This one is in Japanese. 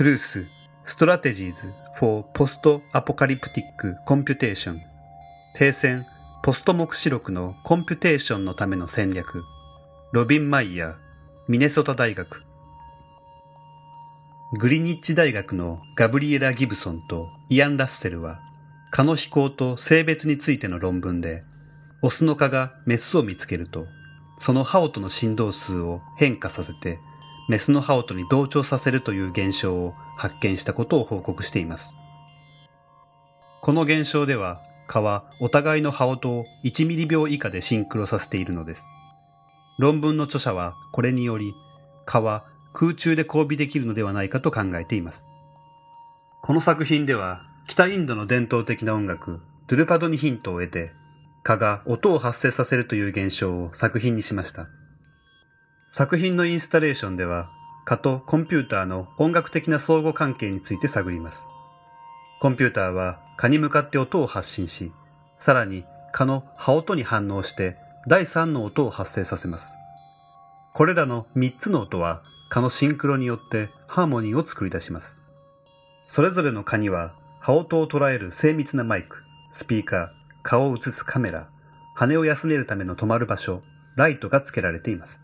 Truth Strategies for Post-Apocalyptic Computation 停戦ポスト目視録のコンピュテーションのための戦略。ロビン・マイヤーミネソタ大学。グリニッチ大学のガブリエラ・ギブソンとイアン・ラッセルは蚊の飛行と性別についての論文でオスの蚊がメスを見つけるとそのハオとの振動数を変化させてメスのハオとに同調させるという現象を発見したことを報告しています。この現象では蚊はお互いのハオとを1ミリ秒以下でシンクロさせているのです。論文の著者はこれにより蚊は空中で交尾できるのではないかと考えています。この作品では北インドの伝統的な音楽ドゥルパドにヒントを得て蚊が音を発生させるという現象を作品にしました。作品のインスタレーションでは、蚊とコンピューターの音楽的な相互関係について探ります。コンピューターは蚊に向かって音を発信し、さらに蚊の葉音に反応して第3の音を発生させます。これらの3つの音は蚊のシンクロによってハーモニーを作り出します。それぞれの蚊には葉音を捉える精密なマイク、スピーカー、顔を映すカメラ、羽を休めるための止まる場所、ライトが付けられています。